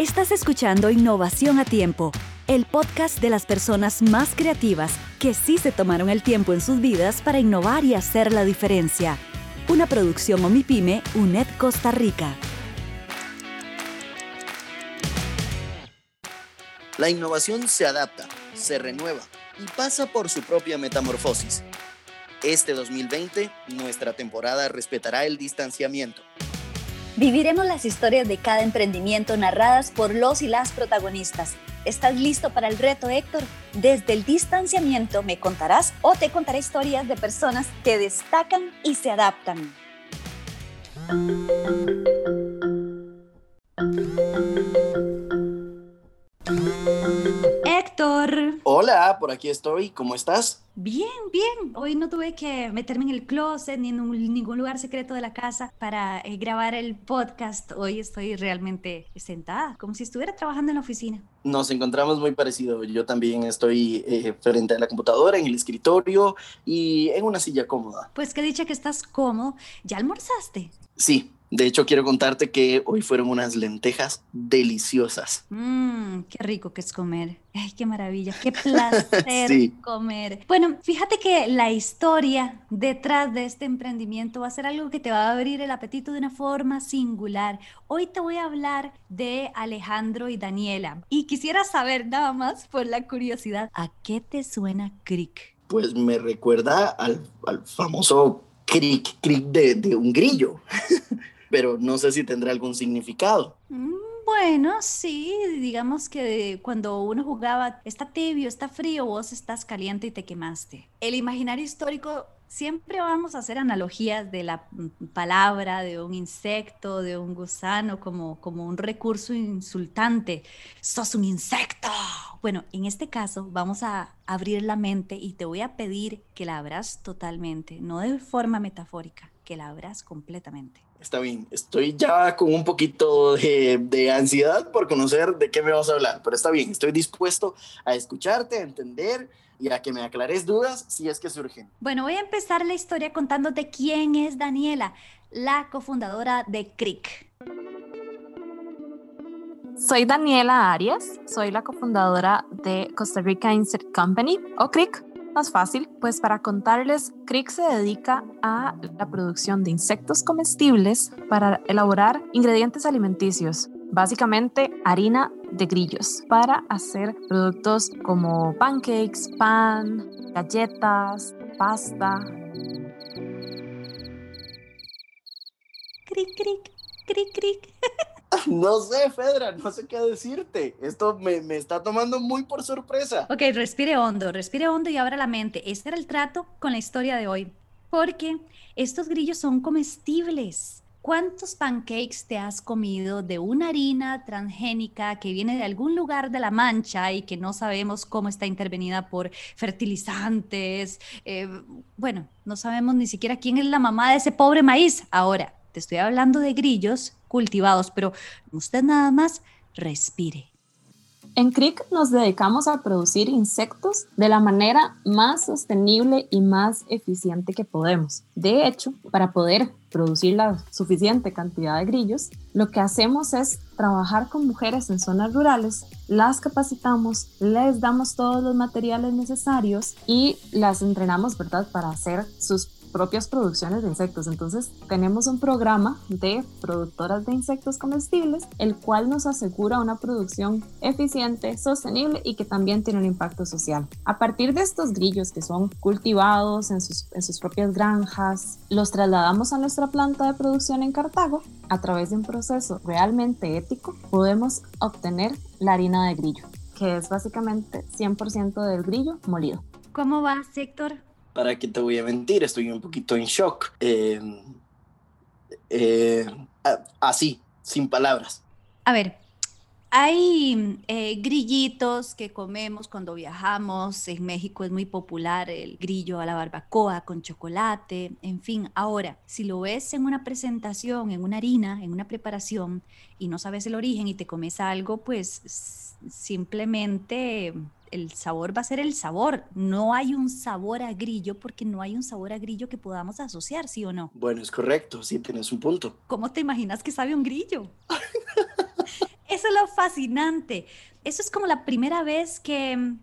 Estás escuchando Innovación a Tiempo, el podcast de las personas más creativas que sí se tomaron el tiempo en sus vidas para innovar y hacer la diferencia. Una producción Omipime, UNED Costa Rica. La innovación se adapta, se renueva y pasa por su propia metamorfosis. Este 2020, nuestra temporada respetará el distanciamiento Viviremos las historias de cada emprendimiento narradas por los y las protagonistas. ¿Estás listo para el reto, Héctor? Desde el distanciamiento me contarás o te contaré historias de personas que destacan y se adaptan. Hola, por aquí estoy. ¿Cómo estás? Bien, bien. Hoy no tuve que meterme en el closet ni en ningún lugar secreto de la casa para eh, grabar el podcast. Hoy estoy realmente sentada, como si estuviera trabajando en la oficina. Nos encontramos muy parecido. Yo también estoy eh, frente a la computadora, en el escritorio y en una silla cómoda. Pues qué dicha que estás cómodo. ¿Ya almorzaste? Sí, de hecho, quiero contarte que hoy fueron unas lentejas deliciosas. Mmm, qué rico que es comer. Ay, qué maravilla, qué placer comer. Bueno, fíjate que la historia detrás de este emprendimiento va a ser algo que te va a abrir el apetito de una forma singular. Hoy te voy a hablar de Alejandro y Daniela. Y quisiera saber nada más por la curiosidad, ¿a qué te suena Crick? Pues me recuerda al, famoso crick, crick de, de un grillo. pero no sé si tendrá algún significado. Mm, bueno, sí, digamos que cuando uno jugaba, está tibio, está frío, vos estás caliente y te quemaste. El imaginario histórico siempre vamos a hacer analogías de la palabra, de un insecto, de un gusano, como, como un recurso insultante. ¡Sos un insecto! Bueno, en este caso vamos a abrir la mente y te voy a pedir que la abras totalmente, no de forma metafórica, que la abras completamente. Está bien, estoy ya con un poquito de, ansiedad por conocer de qué me vas a hablar, pero está bien, estoy dispuesto a escucharte, a entender y a que me aclares dudas si es que surgen. Bueno, voy a empezar la historia contándote quién es Daniela, la cofundadora de CRIC. Soy Daniela Arias, soy la cofundadora de Costa Rica Insect Company o CRIC más fácil, pues para contarles, Crick se dedica a la producción de insectos comestibles para elaborar ingredientes alimenticios, básicamente harina de grillos, para hacer productos como pancakes, pan, galletas, pasta. Cric, cric, cric, cric. No sé, Fedra, no sé qué decirte. Esto me, me, está tomando muy por sorpresa. Ok, respire hondo, respire hondo y abra la mente. Este era el trato con la historia de hoy. Porque estos grillos son comestibles. ¿Cuántos pancakes te has comido de una harina transgénica que viene de algún lugar de la mancha y que no sabemos cómo está intervenida por fertilizantes? Eh, bueno, no sabemos ni siquiera quién es la mamá de ese pobre maíz. Ahora, te estoy hablando de grillos cultivados, pero usted nada más respire. En CRIC nos dedicamos a producir insectos de la manera más sostenible y más eficiente que podemos. De hecho, para poder producir la suficiente cantidad de grillos, lo que hacemos es trabajar con mujeres en zonas rurales, las capacitamos, les damos todos los materiales necesarios y las entrenamos, ¿verdad?, para hacer sus propias producciones de insectos. Entonces tenemos un programa de productoras de insectos comestibles, el cual nos asegura una producción eficiente, sostenible y que también tiene un impacto social. A partir de estos grillos que son cultivados en sus, propias granjas, los trasladamos a nuestra planta de producción en Cartago. A través de un proceso realmente ético, podemos obtener la harina de grillo, que es básicamente 100% del grillo molido. ¿Cómo va, Sector? ¿Para qué te voy a mentir? Estoy un poquito en shock. Eh, eh, así, sin palabras. A ver, hay eh, grillitos que comemos cuando viajamos. En México es muy popular el grillo a la barbacoa con chocolate. En fin, ahora, si lo ves en una presentación, en una harina, en una preparación y no sabes el origen y te comes algo, pues simplemente el sabor va a ser el sabor. No hay un sabor a grillo porque no hay un sabor a grillo que podamos asociar, ¿sí o no? Bueno, es correcto, sí, tienes un punto. ¿Cómo te imaginas que sabe un grillo? Eso es lo fascinante. Eso es como la primera vez que,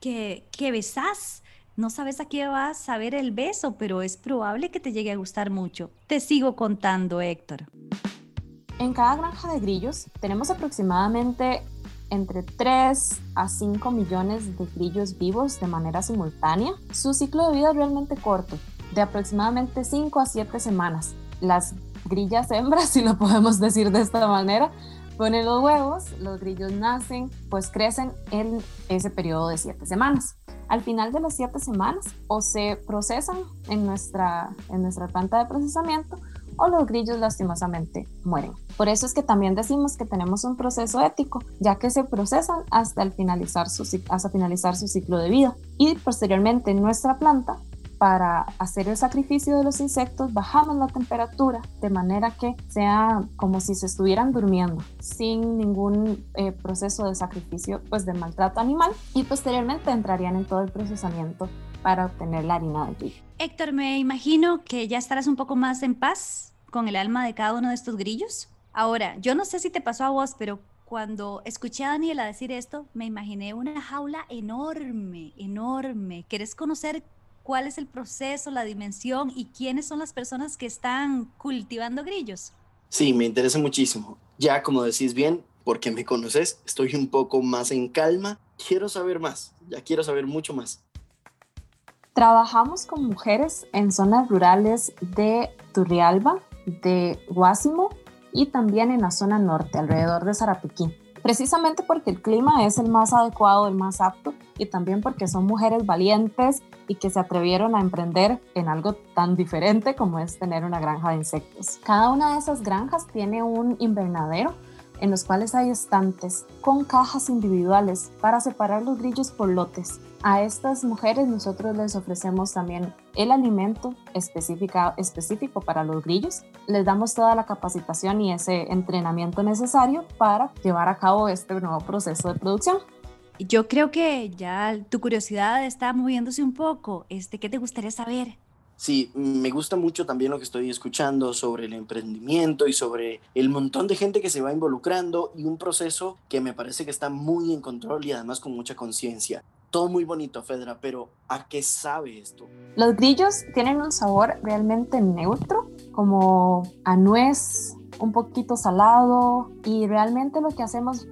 que, que besás. No sabes a qué vas a ver el beso, pero es probable que te llegue a gustar mucho. Te sigo contando, Héctor. En cada granja de grillos tenemos aproximadamente entre 3 a 5 millones de grillos vivos de manera simultánea. Su ciclo de vida es realmente corto, de aproximadamente 5 a 7 semanas. Las grillas hembras, si lo podemos decir de esta manera, ponen los huevos, los grillos nacen, pues crecen en ese periodo de 7 semanas. Al final de las 7 semanas o se procesan en nuestra, en nuestra planta de procesamiento o los grillos lastimosamente mueren. Por eso es que también decimos que tenemos un proceso ético, ya que se procesan hasta, el finalizar, su, hasta finalizar su ciclo de vida. Y posteriormente en nuestra planta para hacer el sacrificio de los insectos bajamos la temperatura de manera que sea como si se estuvieran durmiendo sin ningún eh, proceso de sacrificio pues de maltrato animal y posteriormente entrarían en todo el procesamiento para obtener la harina de trigo. Héctor, me imagino que ya estarás un poco más en paz con el alma de cada uno de estos grillos. Ahora, yo no sé si te pasó a vos, pero cuando escuché a Daniela decir esto, me imaginé una jaula enorme, enorme. ¿Querés conocer cuál es el proceso, la dimensión y quiénes son las personas que están cultivando grillos. Sí, me interesa muchísimo. Ya como decís bien, porque me conoces, estoy un poco más en calma. Quiero saber más, ya quiero saber mucho más. Trabajamos con mujeres en zonas rurales de Turrialba, de Guásimo y también en la zona norte, alrededor de Zarapiquí precisamente porque el clima es el más adecuado, el más apto y también porque son mujeres valientes y que se atrevieron a emprender en algo tan diferente como es tener una granja de insectos. Cada una de esas granjas tiene un invernadero en los cuales hay estantes con cajas individuales para separar los grillos por lotes. A estas mujeres nosotros les ofrecemos también el alimento específico para los grillos. Les damos toda la capacitación y ese entrenamiento necesario para llevar a cabo este nuevo proceso de producción. Yo creo que ya tu curiosidad está moviéndose un poco. Este, ¿Qué te gustaría saber? Sí, me gusta mucho también lo que estoy escuchando sobre el emprendimiento y sobre el montón de gente que se va involucrando y un proceso que me parece que está muy en control y además con mucha conciencia. Todo muy bonito, Fedra, pero ¿a qué sabe esto? Los grillos tienen un sabor realmente neutro, como a nuez, un poquito salado y realmente lo que hacemos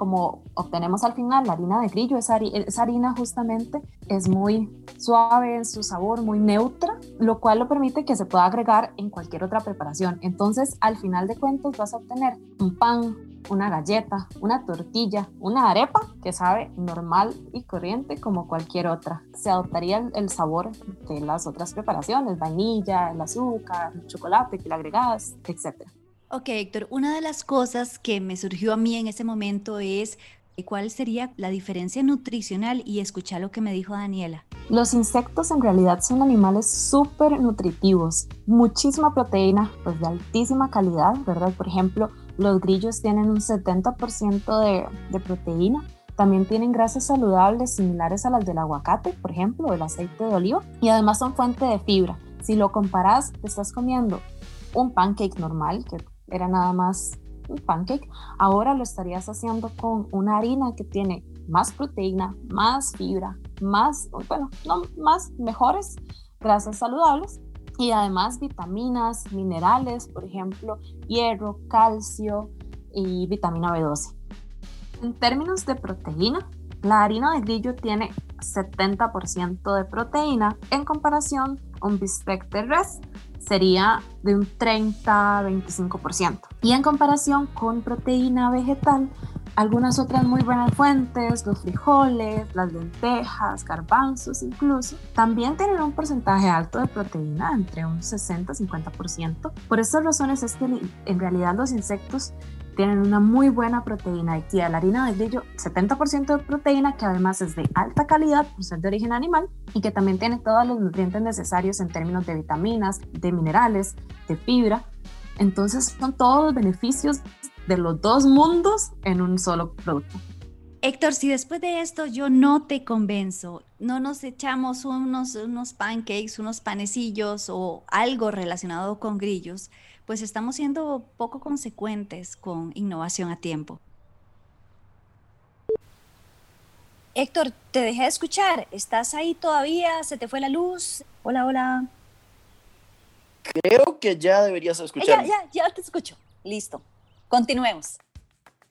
como obtenemos al final la harina de grillo, esa, harina justamente es muy suave en su sabor, muy neutra, lo cual lo permite que se pueda agregar en cualquier otra preparación. Entonces, al final de cuentas vas a obtener un pan, una galleta, una tortilla, una arepa que sabe normal y corriente como cualquier otra. Se adoptaría el, sabor de las otras preparaciones, vainilla, el azúcar, el chocolate que le agregas, etc. Ok, Héctor, una de las cosas que me surgió a mí en ese momento es eh, cuál sería la diferencia nutricional y escuchar lo que me dijo Daniela. Los insectos en realidad son animales súper nutritivos, muchísima proteína, pues de altísima calidad, ¿verdad? Por ejemplo, los grillos tienen un 70% de, de proteína, también tienen grasas saludables similares a las del aguacate, por ejemplo, el aceite de oliva, y además son fuente de fibra. Si lo comparas, te estás comiendo un pancake normal, que era nada más un pancake, ahora lo estarías haciendo con una harina que tiene más proteína, más fibra, más, bueno, no, más mejores grasas saludables y además vitaminas, minerales, por ejemplo, hierro, calcio y vitamina B12. En términos de proteína, la harina de grillo tiene 70% de proteína en comparación a un bistec de res sería de un 30-25%. Y en comparación con proteína vegetal, algunas otras muy buenas fuentes, los frijoles, las lentejas, garbanzos incluso, también tienen un porcentaje alto de proteína, entre un 60-50%. Por estas razones es que en realidad los insectos tienen una muy buena proteína. Aquí la harina de grillo, 70% de proteína, que además es de alta calidad por ser de origen animal y que también tiene todos los nutrientes necesarios en términos de vitaminas, de minerales, de fibra. Entonces son todos los beneficios de los dos mundos en un solo producto. Héctor, si después de esto yo no te convenzo, no nos echamos unos, unos pancakes, unos panecillos o algo relacionado con grillos, pues estamos siendo poco consecuentes con innovación a tiempo. Héctor, te dejé de escuchar. ¿Estás ahí todavía? ¿Se te fue la luz? Hola, hola. Creo que ya deberías escuchar. Ya, ya, ya te escucho. Listo. Continuemos.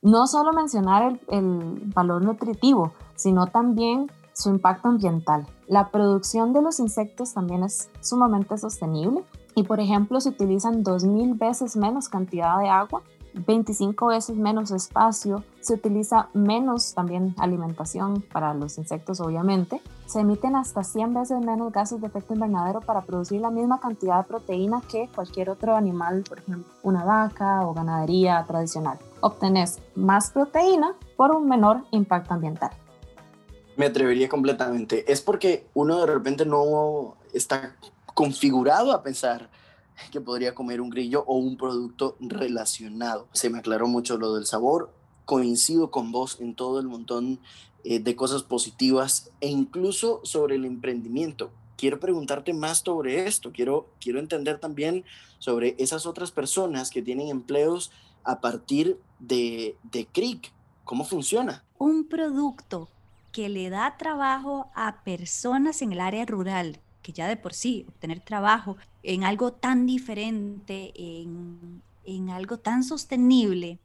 No solo mencionar el valor nutritivo, sino también su impacto ambiental. La producción de los insectos también es sumamente sostenible y, por ejemplo, se utilizan 2.000 veces menos cantidad de agua 25 veces menos espacio, se utiliza menos también alimentación para los insectos obviamente, se emiten hasta 100 veces menos gases de efecto invernadero para producir la misma cantidad de proteína que cualquier otro animal, por ejemplo una vaca o ganadería tradicional. Obtenés más proteína por un menor impacto ambiental. Me atrevería completamente. Es porque uno de repente no está configurado a pensar que podría comer un grillo o un producto relacionado. Se me aclaró mucho lo del sabor. Coincido con vos en todo el montón eh, de cosas positivas e incluso sobre el emprendimiento. Quiero preguntarte más sobre esto. Quiero, quiero entender también sobre esas otras personas que tienen empleos a partir de, de CRIC. ¿Cómo funciona? Un producto que le da trabajo a personas en el área rural que ya de por sí obtener trabajo en algo tan diferente, en, en algo tan sostenible.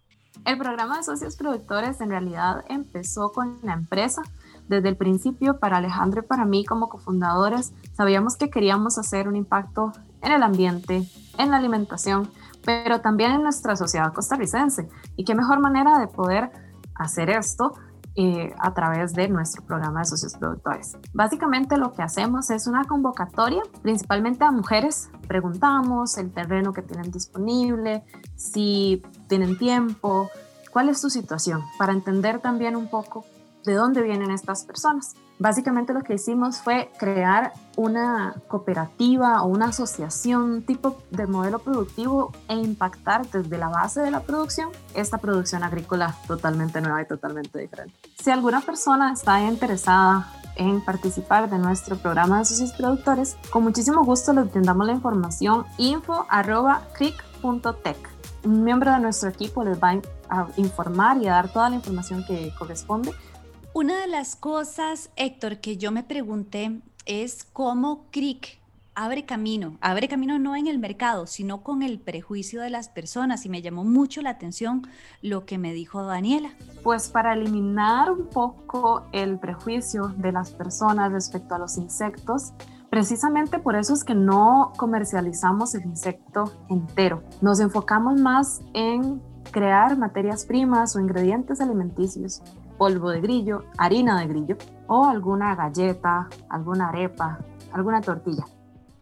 El programa de socios productores en realidad empezó con la empresa. Desde el principio, para Alejandro y para mí como cofundadores, sabíamos que queríamos hacer un impacto en el ambiente, en la alimentación, pero también en nuestra sociedad costarricense. Y qué mejor manera de poder hacer esto eh, a través de nuestro programa de socios productores. Básicamente lo que hacemos es una convocatoria, principalmente a mujeres. Preguntamos el terreno que tienen disponible, si tienen tiempo, cuál es su situación, para entender también un poco de dónde vienen estas personas. Básicamente lo que hicimos fue crear una cooperativa o una asociación tipo de modelo productivo e impactar desde la base de la producción esta producción agrícola totalmente nueva y totalmente diferente. Si alguna persona está interesada en participar de nuestro programa de socios productores, con muchísimo gusto les brindamos la información info Un miembro de nuestro equipo les va a informar y a dar toda la información que corresponde una de las cosas, Héctor, que yo me pregunté es cómo CRIC abre camino, abre camino no en el mercado, sino con el prejuicio de las personas y me llamó mucho la atención lo que me dijo Daniela. Pues para eliminar un poco el prejuicio de las personas respecto a los insectos, precisamente por eso es que no comercializamos el insecto entero. Nos enfocamos más en crear materias primas o ingredientes alimenticios polvo de grillo, harina de grillo o alguna galleta, alguna arepa, alguna tortilla.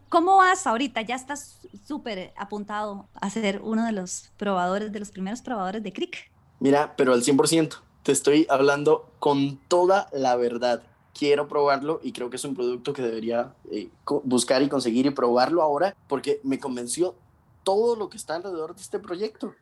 ¿Cómo vas ahorita? Ya estás súper apuntado a ser uno de los probadores, de los primeros probadores de CRIC. Mira, pero al 100%, te estoy hablando con toda la verdad. Quiero probarlo y creo que es un producto que debería eh, buscar y conseguir y probarlo ahora porque me convenció todo lo que está alrededor de este proyecto.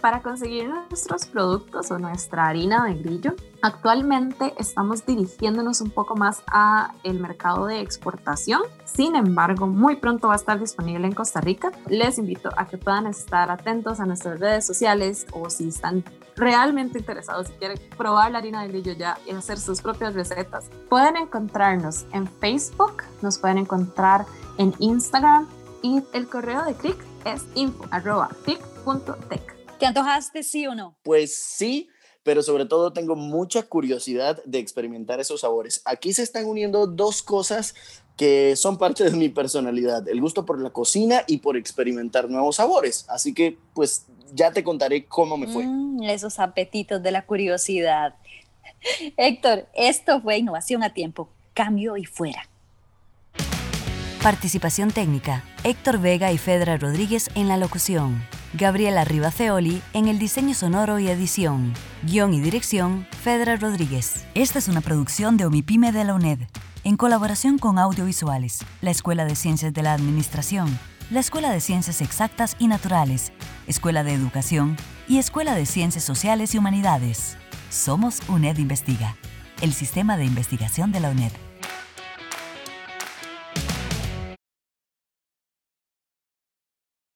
Para conseguir nuestros productos o nuestra harina de grillo, actualmente estamos dirigiéndonos un poco más a el mercado de exportación. Sin embargo, muy pronto va a estar disponible en Costa Rica. Les invito a que puedan estar atentos a nuestras redes sociales o si están realmente interesados, si quieren probar la harina de grillo ya y hacer sus propias recetas, pueden encontrarnos en Facebook, nos pueden encontrar en Instagram y el correo de Click es info.click.tech. ¿Te antojaste sí o no? Pues sí, pero sobre todo tengo mucha curiosidad de experimentar esos sabores. Aquí se están uniendo dos cosas que son parte de mi personalidad, el gusto por la cocina y por experimentar nuevos sabores. Así que pues ya te contaré cómo me fue. Mm, esos apetitos de la curiosidad. Héctor, esto fue innovación a tiempo, cambio y fuera. Participación técnica, Héctor Vega y Fedra Rodríguez en la locución. Gabriela Rivaceoli en el diseño sonoro y edición. Guión y dirección, Fedra Rodríguez. Esta es una producción de Omipime de la UNED, en colaboración con Audiovisuales, la Escuela de Ciencias de la Administración, la Escuela de Ciencias Exactas y Naturales, Escuela de Educación y Escuela de Ciencias Sociales y Humanidades. Somos UNED Investiga, el sistema de investigación de la UNED.